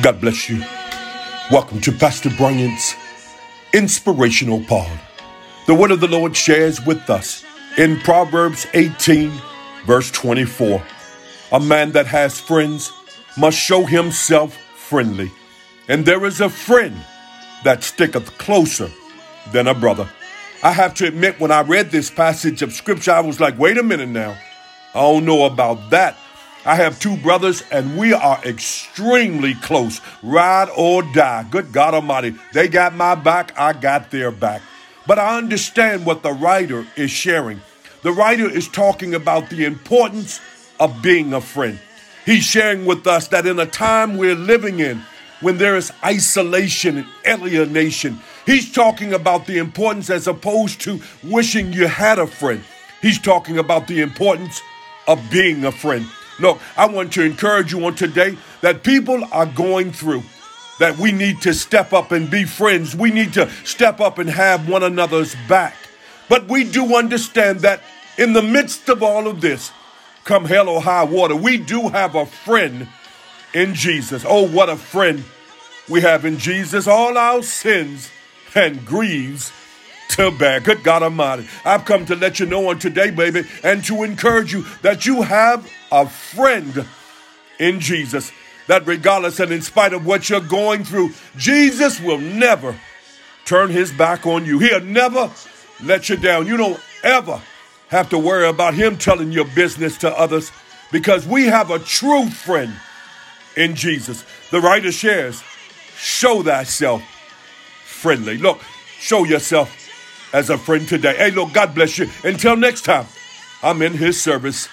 God bless you. Welcome to Pastor Bryant's Inspirational Pod. The word of the Lord shares with us in Proverbs 18, verse 24. A man that has friends must show himself friendly, and there is a friend that sticketh closer than a brother. I have to admit, when I read this passage of scripture, I was like, wait a minute now. I don't know about that. I have two brothers, and we are extremely close. Ride or die. Good God Almighty. They got my back, I got their back. But I understand what the writer is sharing. The writer is talking about the importance of being a friend. He's sharing with us that in a time we're living in, when there is isolation and alienation, he's talking about the importance as opposed to wishing you had a friend. He's talking about the importance of being a friend. Look, I want to encourage you on today that people are going through, that we need to step up and be friends. We need to step up and have one another's back. But we do understand that in the midst of all of this, come hell or high water, we do have a friend in Jesus. Oh, what a friend we have in Jesus. All our sins and griefs to bear. Good God Almighty. I've come to let you know on today, baby, and to encourage you that you have a friend in Jesus. That regardless and in spite of what you're going through, Jesus will never turn his back on you. He'll never let you down. You don't ever have to worry about him telling your business to others because we have a true friend in Jesus. The writer shares, show thyself friendly. Look, show yourself as a friend today. Hey, look, God bless you. Until next time, I'm in his service.